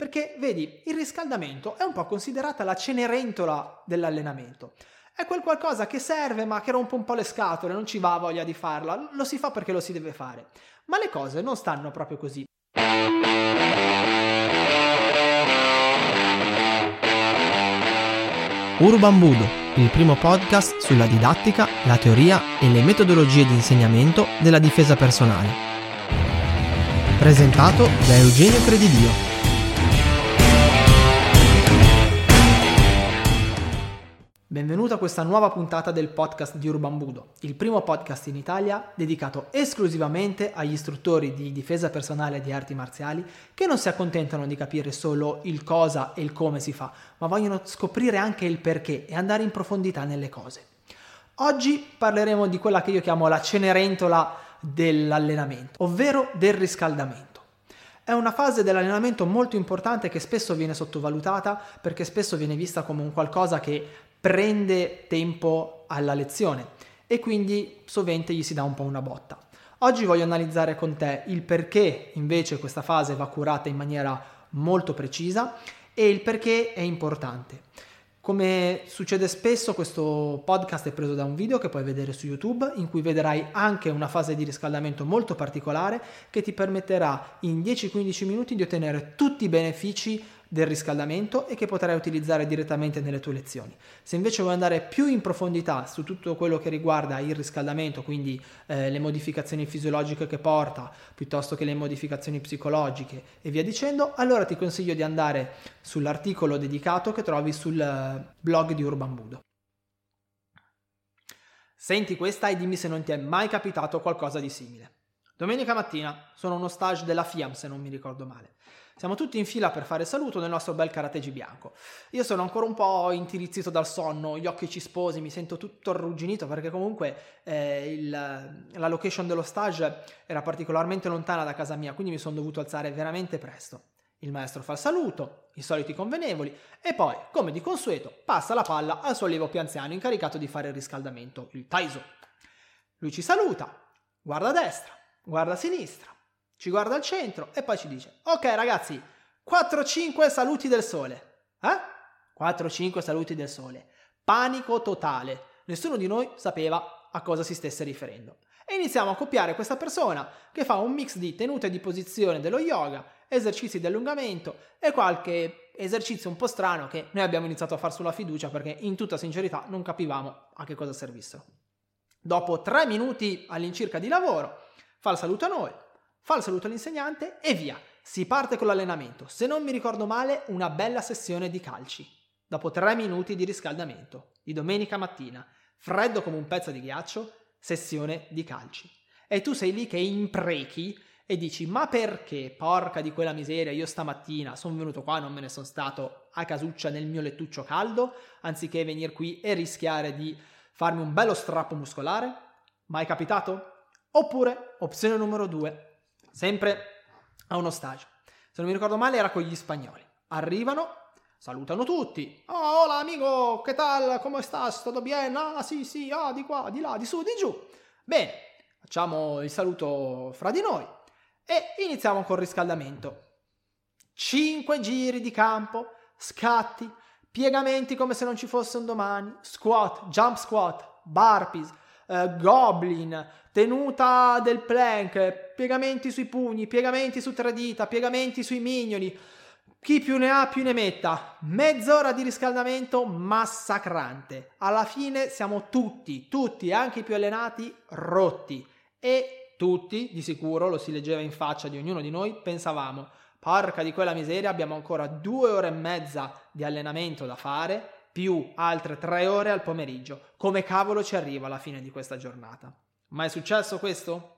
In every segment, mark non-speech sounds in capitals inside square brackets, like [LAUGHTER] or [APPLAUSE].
Perché vedi, il riscaldamento è un po' considerata la cenerentola dell'allenamento. È quel qualcosa che serve ma che rompe un po' le scatole, non ci va voglia di farla, lo si fa perché lo si deve fare. Ma le cose non stanno proprio così. Urban Budo, il primo podcast sulla didattica, la teoria e le metodologie di insegnamento della difesa personale. Presentato da Eugenio Credidio. Benvenuto a questa nuova puntata del podcast di Urban Budo, il primo podcast in Italia dedicato esclusivamente agli istruttori di difesa personale e di arti marziali che non si accontentano di capire solo il cosa e il come si fa, ma vogliono scoprire anche il perché e andare in profondità nelle cose. Oggi parleremo di quella che io chiamo la cenerentola dell'allenamento, ovvero del riscaldamento. È una fase dell'allenamento molto importante che spesso viene sottovalutata perché spesso viene vista come un qualcosa che prende tempo alla lezione e quindi sovente gli si dà un po' una botta. Oggi voglio analizzare con te il perché invece questa fase va curata in maniera molto precisa e il perché è importante. Come succede spesso, questo podcast è preso da un video che puoi vedere su YouTube, in cui vedrai anche una fase di riscaldamento molto particolare che ti permetterà in 10-15 minuti di ottenere tutti i benefici del riscaldamento e che potrai utilizzare direttamente nelle tue lezioni. Se invece vuoi andare più in profondità su tutto quello che riguarda il riscaldamento, quindi eh, le modificazioni fisiologiche che porta, piuttosto che le modificazioni psicologiche e via dicendo, allora ti consiglio di andare sull'articolo dedicato che trovi sul eh, blog di Urban Budo. Senti questa e dimmi se non ti è mai capitato qualcosa di simile. Domenica mattina sono uno stage della FIAM se non mi ricordo male. Siamo tutti in fila per fare saluto nel nostro bel karategi bianco. Io sono ancora un po' intirizzito dal sonno, gli occhi ci sposi, mi sento tutto arrugginito perché comunque eh, il, la location dello stage era particolarmente lontana da casa mia, quindi mi sono dovuto alzare veramente presto. Il maestro fa il saluto, i soliti convenevoli, e poi, come di consueto, passa la palla al suo allievo più anziano incaricato di fare il riscaldamento, il Taiso. Lui ci saluta, guarda a destra, guarda a sinistra, ci guarda al centro e poi ci dice, ok ragazzi, 4-5 saluti del sole. Eh? 4-5 saluti del sole. Panico totale. Nessuno di noi sapeva a cosa si stesse riferendo. E iniziamo a copiare questa persona che fa un mix di tenute di posizione dello yoga, esercizi di allungamento e qualche esercizio un po' strano che noi abbiamo iniziato a fare sulla fiducia perché in tutta sincerità non capivamo a che cosa servissero. Dopo tre minuti all'incirca di lavoro, fa il saluto a noi, fa il saluto all'insegnante e via. Si parte con l'allenamento. Se non mi ricordo male, una bella sessione di calci. Dopo tre minuti di riscaldamento, di domenica mattina, freddo come un pezzo di ghiaccio, sessione di calci. E tu sei lì che imprechi e dici ma perché, porca di quella miseria, io stamattina sono venuto qua, non me ne sono stato a casuccia nel mio lettuccio caldo, anziché venire qui e rischiare di farmi un bello strappo muscolare? Mai capitato? Oppure, opzione numero due, sempre a uno stage. Se non mi ricordo male era con gli spagnoli. Arrivano, salutano tutti. Oh, hola amico, che tal? Come stas? Tutto bene? Ah, sì, sì, ah, di qua, di là, di su, di giù. Bene, facciamo il saluto fra di noi e iniziamo col riscaldamento. Cinque giri di campo, scatti, piegamenti come se non ci fosse un domani, squat, jump squat, burpees, uh, goblin, tenuta del plank, piegamenti sui pugni, piegamenti su tre dita, piegamenti sui mignoli. Chi più ne ha più ne metta. Mezz'ora di riscaldamento massacrante. Alla fine siamo tutti, tutti, anche i più allenati, rotti. E tutti, di sicuro, lo si leggeva in faccia di ognuno di noi, pensavamo, porca di quella miseria, abbiamo ancora due ore e mezza di allenamento da fare, più altre tre ore al pomeriggio. Come cavolo ci arriva alla fine di questa giornata? Ma è successo questo?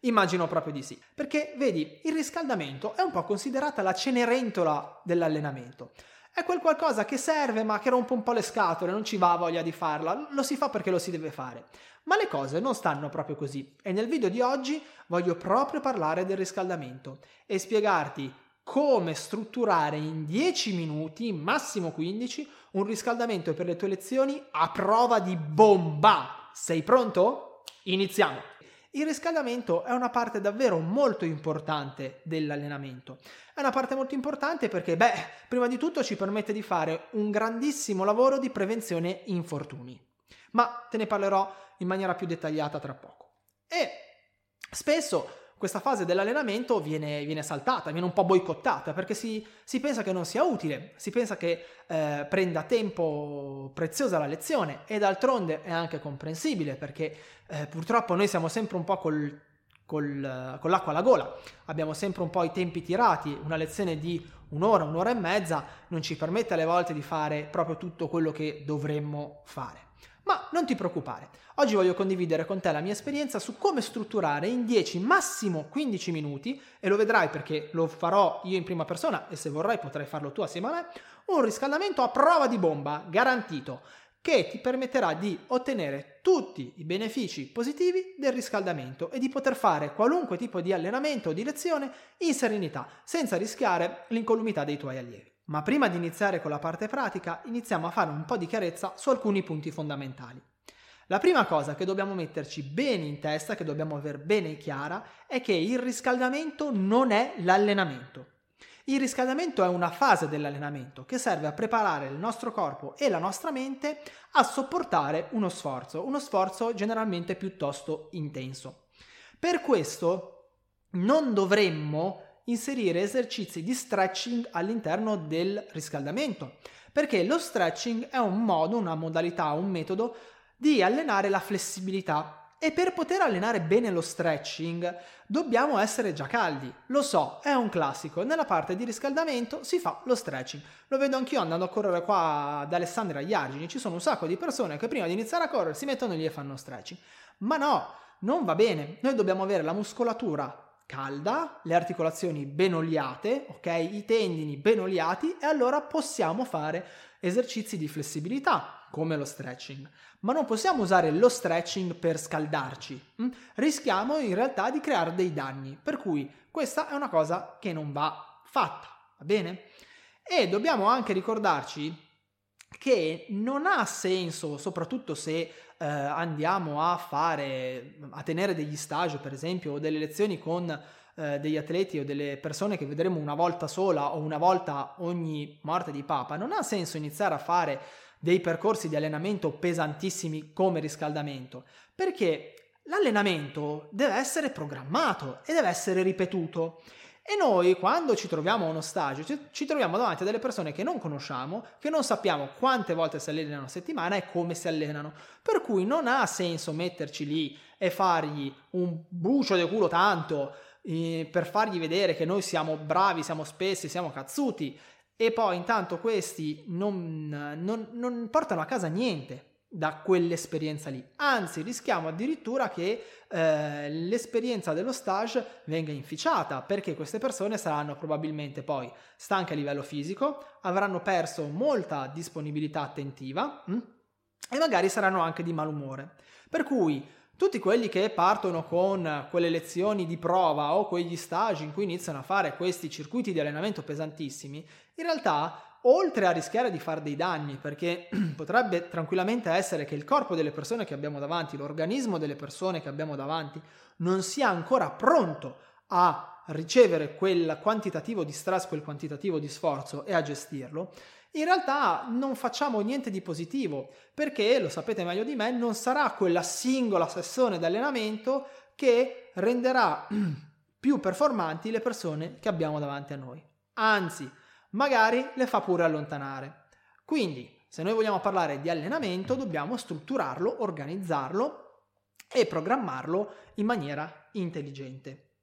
Immagino proprio di sì, perché vedi, il riscaldamento è un po' considerata la cenerentola dell'allenamento. È quel qualcosa che serve ma che rompe un po' le scatole, non ci va voglia di farla, lo si fa perché lo si deve fare. Ma le cose non stanno proprio così e nel video di oggi voglio proprio parlare del riscaldamento e spiegarti come strutturare in 10 minuti, massimo 15, un riscaldamento per le tue lezioni a prova di bomba. Sei pronto? Iniziamo! Il riscaldamento è una parte davvero molto importante dell'allenamento. È una parte molto importante perché, beh, prima di tutto ci permette di fare un grandissimo lavoro di prevenzione infortuni. Ma te ne parlerò in maniera più dettagliata tra poco. E spesso questa fase dell'allenamento viene, viene, saltata, viene un po' boicottata perché si, si pensa che non sia utile, si pensa che eh, prenda tempo prezioso la lezione e d'altronde è anche comprensibile perché eh, purtroppo noi siamo sempre un po' col, col, con l'acqua alla gola, abbiamo sempre un po' i tempi tirati, una lezione di un'ora, un'ora e mezza non ci permette alle volte di fare proprio tutto quello che dovremmo fare. Ma non ti preoccupare, oggi voglio condividere con te la mia esperienza su come strutturare in 10, massimo 15 minuti, e lo vedrai perché lo farò io in prima persona e se vorrai potrai farlo tu assieme a me, un riscaldamento a prova di bomba garantito che ti permetterà di ottenere tutti i benefici positivi del riscaldamento e di poter fare qualunque tipo di allenamento o di lezione in serenità, senza rischiare l'incolumità dei tuoi allievi. Ma prima di iniziare con la parte pratica, iniziamo a fare un po' di chiarezza su alcuni punti fondamentali. La prima cosa che dobbiamo metterci bene in testa, che dobbiamo aver bene chiara, è che il riscaldamento non è l'allenamento. Il riscaldamento è una fase dell'allenamento che serve a preparare il nostro corpo e la nostra mente a sopportare uno sforzo, uno sforzo generalmente piuttosto intenso. Per questo non dovremmo inserire esercizi di stretching all'interno del riscaldamento, perché lo stretching è un modo, una modalità, un metodo di allenare la flessibilità. E per poter allenare bene lo stretching dobbiamo essere già caldi. Lo so, è un classico. Nella parte di riscaldamento si fa lo stretching. Lo vedo anch'io andando a correre qua ad Alessandria agli Argini. Ci sono un sacco di persone che prima di iniziare a correre si mettono lì e fanno stretching. Ma no, non va bene. Noi dobbiamo avere la muscolatura calda, le articolazioni ben oliate, ok? I tendini ben oliati e allora possiamo fare esercizi di flessibilità come lo stretching. Ma non possiamo usare lo stretching per scaldarci. Hm? Rischiamo in realtà di creare dei danni, per cui questa è una cosa che non va fatta, va bene? E dobbiamo anche ricordarci che non ha senso, soprattutto se eh, andiamo a fare, a tenere degli stage per esempio o delle lezioni con eh, degli atleti o delle persone che vedremo una volta sola o una volta ogni morte di papa, non ha senso iniziare a fare dei percorsi di allenamento pesantissimi come riscaldamento, perché l'allenamento deve essere programmato e deve essere ripetuto. E noi quando ci troviamo a uno stage ci, ci, troviamo davanti a delle persone che non conosciamo, che non sappiamo quante volte si allenano a settimana e come si allenano. Per cui non ha senso metterci lì e fargli un bucio di culo tanto eh, per fargli vedere che noi siamo bravi, siamo spessi, siamo cazzuti e poi intanto questi non, non, non portano a casa niente da quell'esperienza lì. Anzi, rischiamo addirittura che eh, l'esperienza dello stage venga inficiata perché queste persone saranno probabilmente poi stanche a livello fisico, avranno perso molta disponibilità attentiva mh? Mm, e magari saranno anche di malumore. Per cui tutti quelli che partono con quelle lezioni di prova o quegli stage in cui iniziano a fare questi circuiti di allenamento pesantissimi, in realtà oltre a rischiare di fare dei danni, perché [CLEARS THROAT] potrebbe tranquillamente essere che il corpo delle persone che abbiamo davanti, l'organismo delle persone che abbiamo davanti, non sia ancora pronto a ricevere quel quantitativo di stress, quel quantitativo di sforzo e a gestirlo, in realtà non facciamo niente di positivo, perché, lo sapete meglio di me, non sarà quella singola sessione di allenamento che renderà [CLEARS THROAT] più performanti le persone che abbiamo davanti a noi. Anzi, magari le fa pure allontanare. Quindi, se noi vogliamo parlare di allenamento, dobbiamo strutturarlo, organizzarlo e programmarlo in maniera intelligente.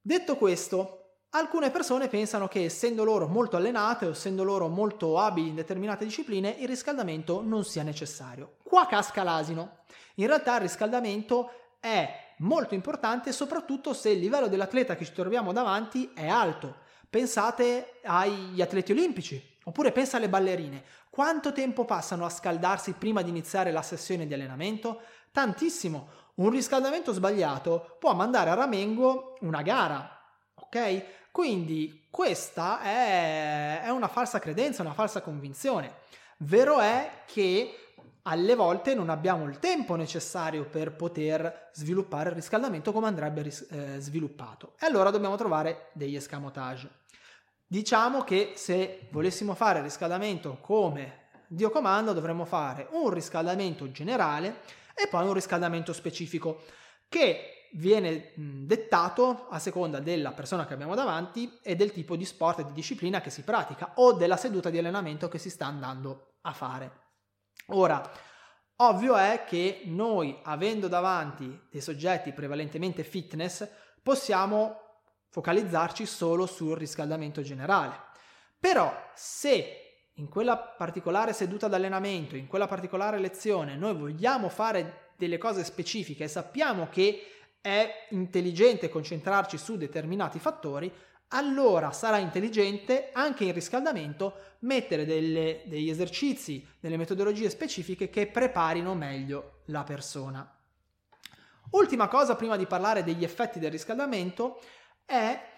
Detto questo, alcune persone pensano che essendo loro molto allenate o essendo loro molto abili in determinate discipline, il riscaldamento non sia necessario. Qua casca l'asino. In realtà il riscaldamento è molto importante soprattutto se il livello dell'atleta che ci troviamo davanti è alto Pensate agli atleti olimpici, oppure pensa alle ballerine. Quanto tempo passano a scaldarsi prima di iniziare la sessione di allenamento? Tantissimo. Un riscaldamento sbagliato può mandare a ramengo una gara, ok? Quindi questa è, è una falsa credenza, una falsa convinzione. Vero è che alle volte non abbiamo il tempo necessario per poter sviluppare il riscaldamento come andrebbe ris- eh, sviluppato. E allora dobbiamo trovare degli escamotage. Diciamo che se volessimo fare il riscaldamento come Dio comanda, dovremmo fare un riscaldamento generale e poi un riscaldamento specifico che viene dettato a seconda della persona che abbiamo davanti e del tipo di sport e di disciplina che si pratica o della seduta di allenamento che si sta andando a fare. Ora, ovvio è che noi, avendo davanti dei soggetti prevalentemente fitness, possiamo focalizzarci solo sul riscaldamento generale. Però se in quella particolare seduta d'allenamento, in quella particolare lezione, noi vogliamo fare delle cose specifiche e sappiamo che è intelligente concentrarci su determinati fattori, allora sarà intelligente anche in riscaldamento mettere delle, degli esercizi, delle metodologie specifiche che preparino meglio la persona. Ultima cosa prima di parlare degli effetti del riscaldamento è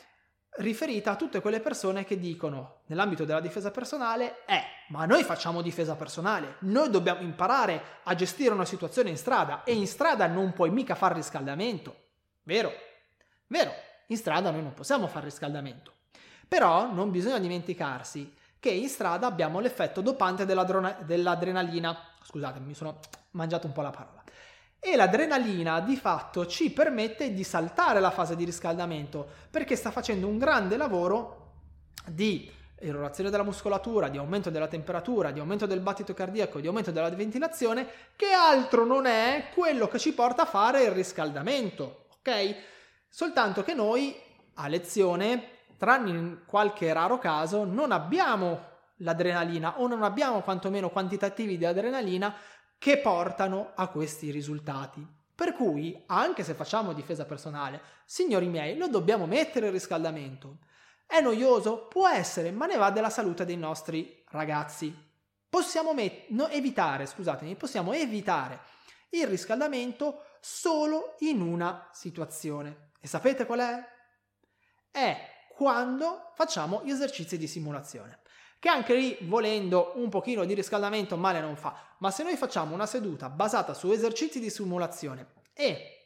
riferita a tutte quelle persone che dicono nell'ambito della difesa personale è ma noi facciamo difesa personale, noi dobbiamo imparare a gestire una situazione in strada e in strada non puoi mica fare riscaldamento. Vero? Vero, in strada noi non possiamo fare riscaldamento. Però non bisogna dimenticarsi che in strada abbiamo l'effetto dopante dell'adrenalina. Scusate, mi sono mangiato un po' la parola e l'adrenalina di fatto ci permette di saltare la fase di riscaldamento perché sta facendo un grande lavoro di erorazione della muscolatura, di aumento della temperatura, di aumento del battito cardiaco, di aumento della ventilazione, che altro non è quello che ci porta a fare il riscaldamento, ok? Soltanto che noi a lezione, tranne in qualche raro caso, non abbiamo l'adrenalina o non abbiamo quantomeno quantitativi di adrenalina che portano a questi risultati. Per cui, anche se facciamo difesa personale, signori miei, lo dobbiamo mettere il riscaldamento. È noioso? Può essere, ma ne va della salute dei nostri ragazzi. Possiamo met- no, evitare, scusatemi, possiamo evitare il riscaldamento solo in una situazione. E sapete qual è? È quando facciamo gli esercizi di simulazione che anche lì volendo un pochino di riscaldamento male non fa, ma se noi facciamo una seduta basata su esercizi di simulazione e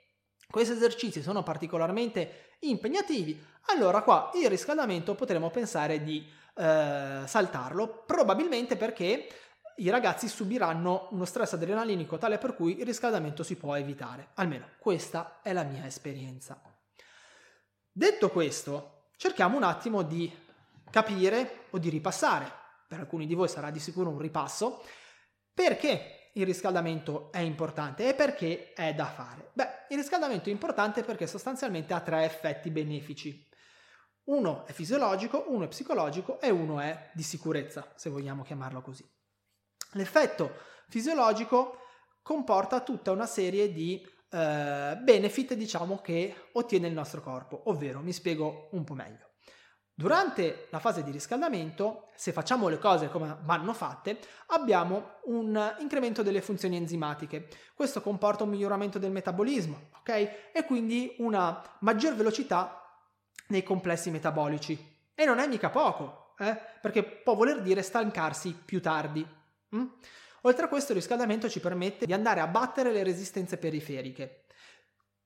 questi esercizi sono particolarmente impegnativi, allora qua il riscaldamento potremo pensare di eh, saltarlo, probabilmente perché i ragazzi subiranno uno stress adrenalinico tale per cui il riscaldamento si può evitare. Almeno questa è la mia esperienza. Detto questo, cerchiamo un attimo di capire o di ripassare, per alcuni di voi sarà di sicuro un ripasso, perché il riscaldamento è importante e perché è da fare. Beh, il riscaldamento è importante perché sostanzialmente ha tre effetti benefici. Uno è fisiologico, uno è psicologico e uno è di sicurezza, se vogliamo chiamarlo così. L'effetto fisiologico comporta tutta una serie di eh, benefit, diciamo, che ottiene il nostro corpo, ovvero mi spiego un po' meglio. Durante la fase di riscaldamento, se facciamo le cose come vanno fatte, abbiamo un incremento delle funzioni enzimatiche. Questo comporta un miglioramento del metabolismo, ok? E quindi una maggior velocità nei complessi metabolici. E non è mica poco, eh? Perché può voler dire stancarsi più tardi. Mm? Oltre a questo, il riscaldamento ci permette di andare a battere le resistenze periferiche.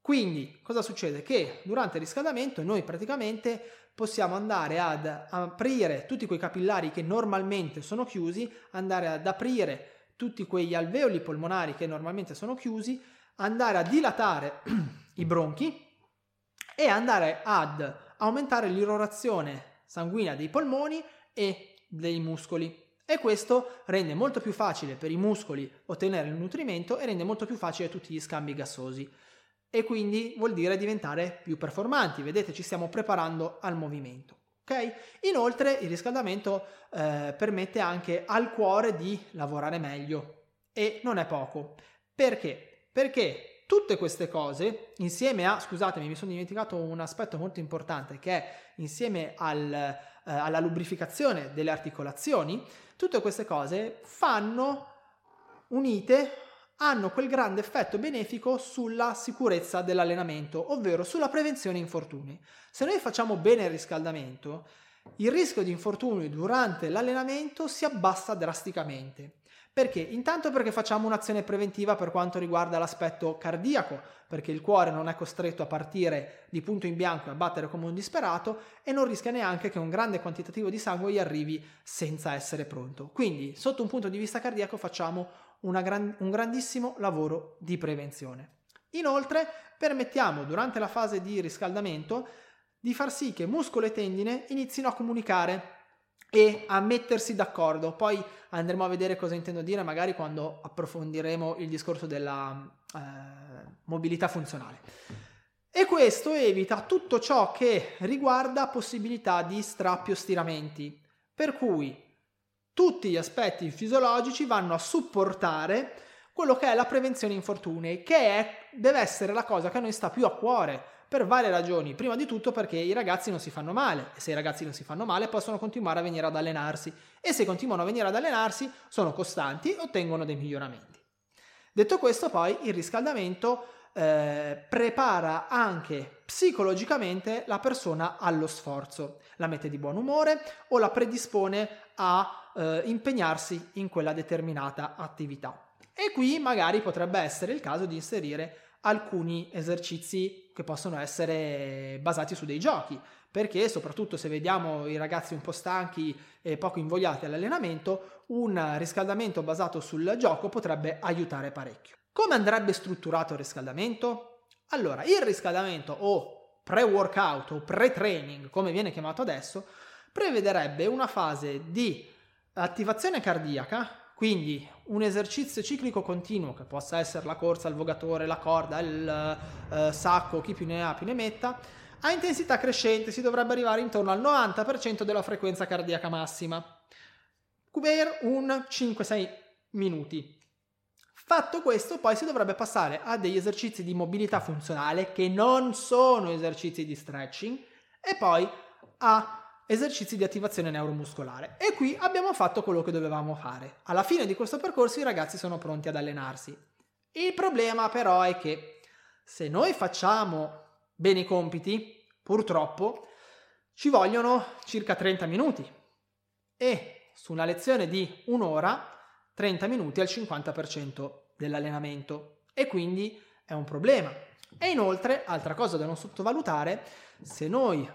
Quindi, cosa succede? Che durante il riscaldamento noi praticamente possiamo andare ad aprire tutti quei capillari che normalmente sono chiusi, andare ad aprire tutti quegli alveoli polmonari che normalmente sono chiusi, andare a dilatare [CLEARS THROAT] i bronchi e andare ad aumentare l'irrorazione sanguigna dei polmoni e dei muscoli. E questo rende molto più facile per i muscoli ottenere il nutrimento e rende molto più facile tutti gli scambi gassosi e quindi vuol dire diventare più performanti. Vedete, ci stiamo preparando al movimento. Okay? Inoltre il riscaldamento eh, permette anche al cuore di lavorare meglio e non è poco. Perché? Perché tutte queste cose, insieme a, scusatemi, mi sono dimenticato un aspetto molto importante che è insieme al, eh, alla lubrificazione delle articolazioni, tutte queste cose fanno unite hanno quel grande effetto benefico sulla sicurezza dell'allenamento, ovvero sulla prevenzione infortuni. Se noi facciamo bene il riscaldamento, il rischio di infortuni durante l'allenamento si abbassa drasticamente, Perché? Intanto perché facciamo un'azione preventiva per quanto riguarda l'aspetto cardiaco, perché il cuore non è costretto a partire di punto in bianco e a battere come un disperato e non rischia neanche che un grande quantitativo di sangue gli arrivi senza essere pronto. Quindi, sotto un punto di vista cardiaco, facciamo gran- un grandissimo lavoro di prevenzione. Inoltre, permettiamo durante la fase di riscaldamento di far sì che muscolo e tendine inizino a comunicare e a mettersi d'accordo. Poi andremo a vedere cosa intendo dire magari quando approfondiremo il discorso della eh, mobilità funzionale. E questo evita tutto ciò che riguarda possibilità di strappi o stiramenti, per cui tutti gli aspetti fisiologici vanno a supportare quello che è la prevenzione infortuni, che è, deve essere la cosa che a noi sta più a cuore per varie ragioni. Prima di tutto perché i ragazzi non si fanno male e se i ragazzi non si fanno male possono continuare a venire ad allenarsi e se continuano a venire ad allenarsi sono costanti e ottengono dei miglioramenti. Detto questo poi il riscaldamento eh, prepara anche psicologicamente la persona allo sforzo, la mette di buon umore o la predispone a eh, impegnarsi in quella determinata attività. E qui magari potrebbe essere il caso di inserire alcuni esercizi che possono essere basati su dei giochi, perché soprattutto se vediamo i ragazzi un po' stanchi e poco invogliati all'allenamento, un riscaldamento basato sul gioco potrebbe aiutare parecchio. Come andrebbe strutturato il riscaldamento? Allora, il riscaldamento o pre-workout o pre-training, come viene chiamato adesso, prevederebbe una fase di attivazione cardiaca, quindi un esercizio ciclico continuo, che possa essere la corsa, il vogatore, la corda, il eh, sacco, chi più ne ha più ne metta, a intensità crescente si dovrebbe arrivare intorno al 90% della frequenza cardiaca massima, per un 5-6 minuti. Fatto questo, poi si dovrebbe passare a degli esercizi di mobilità funzionale che non sono esercizi di stretching e poi a esercizi di attivazione neuromuscolare. E qui abbiamo fatto quello che dovevamo fare. Alla fine di questo percorso i ragazzi sono pronti ad allenarsi. Il problema però è che se noi facciamo bene i compiti, purtroppo ci vogliono circa 30 minuti e su una lezione di un'ora 30 minuti al 50% dell'allenamento e quindi è un problema. E inoltre, altra cosa da non sottovalutare, se noi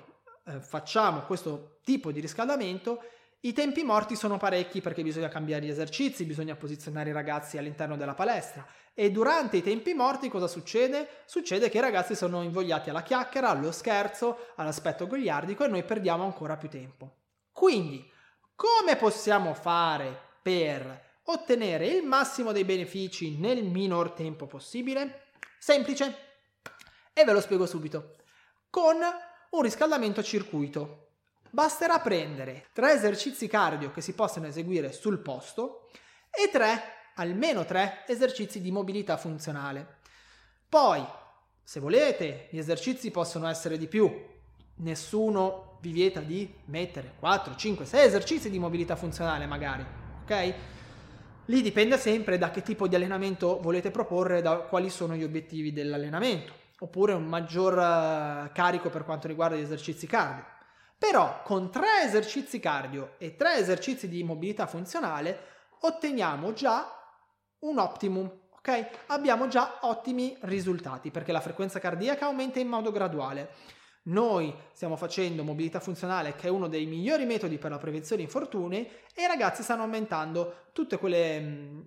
eh, facciamo questo tipo di riscaldamento, i tempi morti sono parecchi perché bisogna cambiare gli esercizi, bisogna posizionare i ragazzi all'interno della palestra e durante i tempi morti cosa succede? Succede che i ragazzi sono invogliati alla chiacchiera, allo scherzo, all'aspetto gogliardico e noi perdiamo ancora più tempo. Quindi, come possiamo fare per ottenere il massimo dei benefici nel minor tempo possibile? Semplice. E ve lo spiego subito. Con un riscaldamento a circuito. Basterà prendere tre esercizi cardio che si possono eseguire sul posto e tre, almeno tre, esercizi di mobilità funzionale. Poi, se volete, gli esercizi possono essere di più. Nessuno vi vieta di mettere 4, 5, 6 esercizi di mobilità funzionale magari, ok? Lì dipende sempre da che tipo di allenamento volete proporre, da quali sono gli obiettivi dell'allenamento oppure un maggior uh, carico per quanto riguarda gli esercizi cardio. Però con tre esercizi cardio e tre esercizi di mobilità funzionale otteniamo già un optimum, ok? Abbiamo già ottimi risultati perché la frequenza cardiaca aumenta in modo graduale. Noi stiamo facendo mobilità funzionale che è uno dei migliori metodi per la prevenzione infortuni e i ragazzi stanno aumentando tutte quelle mm,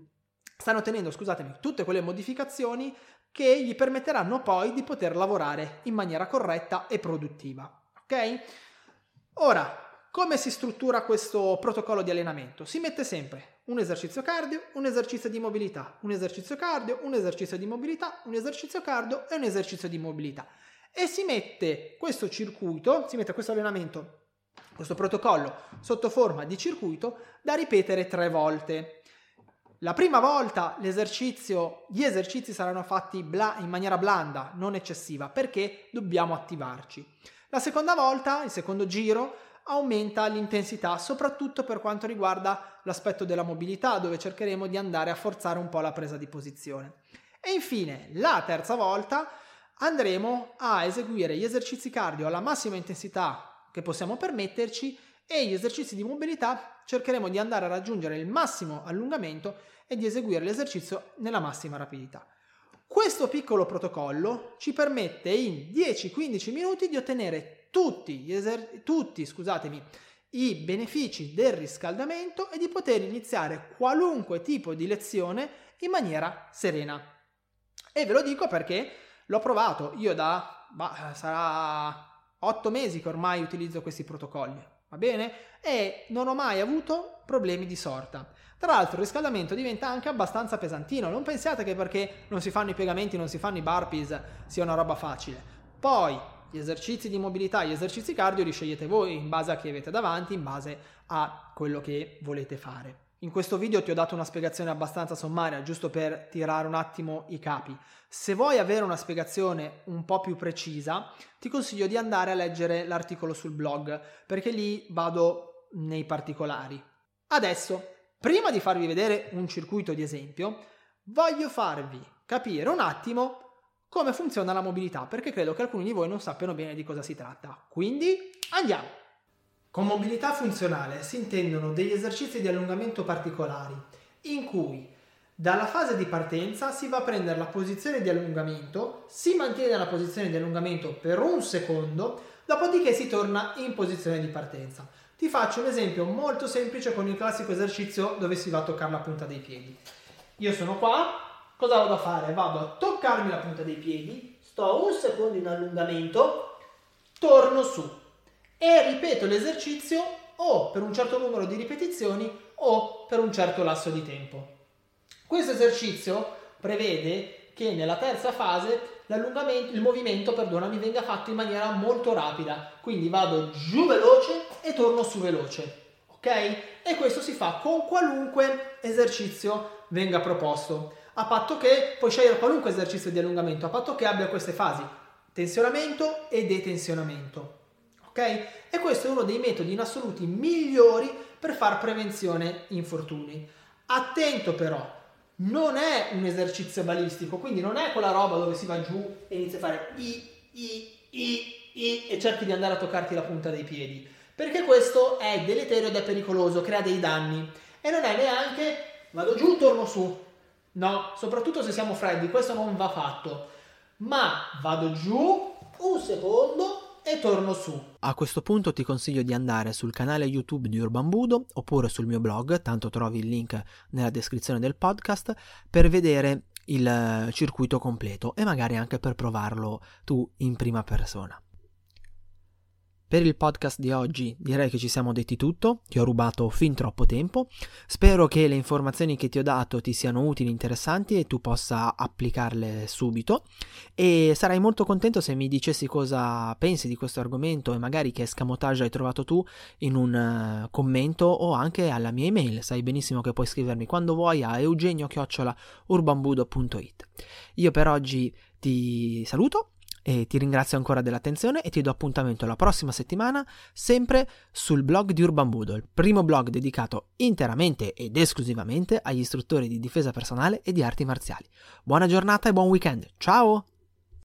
stanno ottenendo, scusatemi, tutte quelle modificazioni che gli permetteranno poi di poter lavorare in maniera corretta e produttiva. Ok? Ora, come si struttura questo protocollo di allenamento? Si mette sempre un esercizio cardio, un esercizio di mobilità, un esercizio cardio, un esercizio di mobilità, un esercizio cardio e un esercizio di mobilità. E si mette questo circuito, si mette questo allenamento, questo protocollo sotto forma di circuito da ripetere tre volte. La prima volta gli esercizi saranno fatti bla, in maniera blanda, non eccessiva, perché dobbiamo attivarci. La seconda volta, il secondo giro, aumenta l'intensità, soprattutto per quanto riguarda l'aspetto della mobilità, dove cercheremo di andare a forzare un po' la presa di posizione. E infine, la terza volta, andremo a eseguire gli esercizi cardio alla massima intensità che possiamo permetterci e gli esercizi di mobilità cercheremo di andare a raggiungere il massimo allungamento e di eseguire l'esercizio nella massima rapidità. Questo piccolo protocollo ci permette in 10-15 minuti di ottenere tutti, eser- tutti i benefici del riscaldamento e di poter iniziare qualunque tipo di lezione in maniera serena. E ve lo dico perché l'ho provato, io da bah, sarà 8 mesi che ormai utilizzo questi protocolli, va bene? E non ho mai avuto problemi di sorta. Tra l'altro il riscaldamento diventa anche abbastanza pesantino, non pensiate che perché non si fanno i piegamenti, non si fanno i burpees sia una roba facile. Poi gli esercizi di mobilità, gli esercizi cardio li scegliete voi in base a chi avete davanti, in base a quello che volete fare. In questo video ti ho dato una spiegazione abbastanza sommaria, giusto per tirare un attimo i capi. Se vuoi avere una spiegazione un po' più precisa, ti consiglio di andare a leggere l'articolo sul blog, perché lì vado nei particolari. Adesso Prima di farvi vedere un circuito di esempio, voglio farvi capire un attimo come funziona la mobilità, perché credo che alcuni di voi non sappiano bene di cosa si tratta. Quindi andiamo! Con mobilità funzionale si intendono degli esercizi di allungamento particolari, in cui dalla fase di partenza si va a prendere la posizione di allungamento, si mantiene la posizione di allungamento per un secondo, dopodiché si torna in posizione di partenza. Ti faccio un esempio molto semplice con il classico esercizio dove si va a toccare la punta dei piedi. Io sono qua, cosa vado a fare? Vado a toccarmi la punta dei piedi, sto un secondo in allungamento, torno su e ripeto l'esercizio o per un certo numero di ripetizioni o per un certo lasso di tempo. Questo esercizio prevede che nella terza fase l'allungamento, il movimento, perdonami, venga fatto in maniera molto rapida. Quindi vado giù veloce e torno su veloce. Ok? E questo si fa con qualunque esercizio venga proposto. A patto che puoi scegliere qualunque esercizio di allungamento, a patto che abbia queste fasi: tensionamento e detensionamento. Ok? E questo è uno dei metodi in assoluti migliori per far prevenzione infortuni. Attento però, non è un esercizio balistico, quindi non è quella roba dove si va giù e inizia a fare i, i, i, i e cerchi di andare a toccarti la punta dei piedi, perché questo è deleterio ed è pericoloso, crea dei danni e non è neanche vado giù, torno su. No, soprattutto se siamo freddi, questo non va fatto. Ma vado giù un secondo e torno su. A questo punto ti consiglio di andare sul canale YouTube di Urban Budo oppure sul mio blog, tanto trovi il link nella descrizione del podcast, per vedere il circuito completo e magari anche per provarlo tu in prima persona. Per il podcast di oggi direi che ci siamo detti tutto, ti ho rubato fin troppo tempo, spero che le informazioni che ti ho dato ti siano utili, interessanti e tu possa applicarle subito. E sarai molto contento se mi dicessi cosa pensi di questo argomento e magari che escamotage hai trovato tu in un uh, commento o anche alla mia email, sai benissimo che puoi scrivermi quando vuoi a eugenio-urbanbudo.it. Io per oggi ti saluto e ti ringrazio ancora dell'attenzione e ti do appuntamento la prossima settimana sempre sul blog di Urban il primo blog dedicato interamente ed esclusivamente agli istruttori di difesa personale e di arti marziali. Buona giornata e buon weekend. Ciao!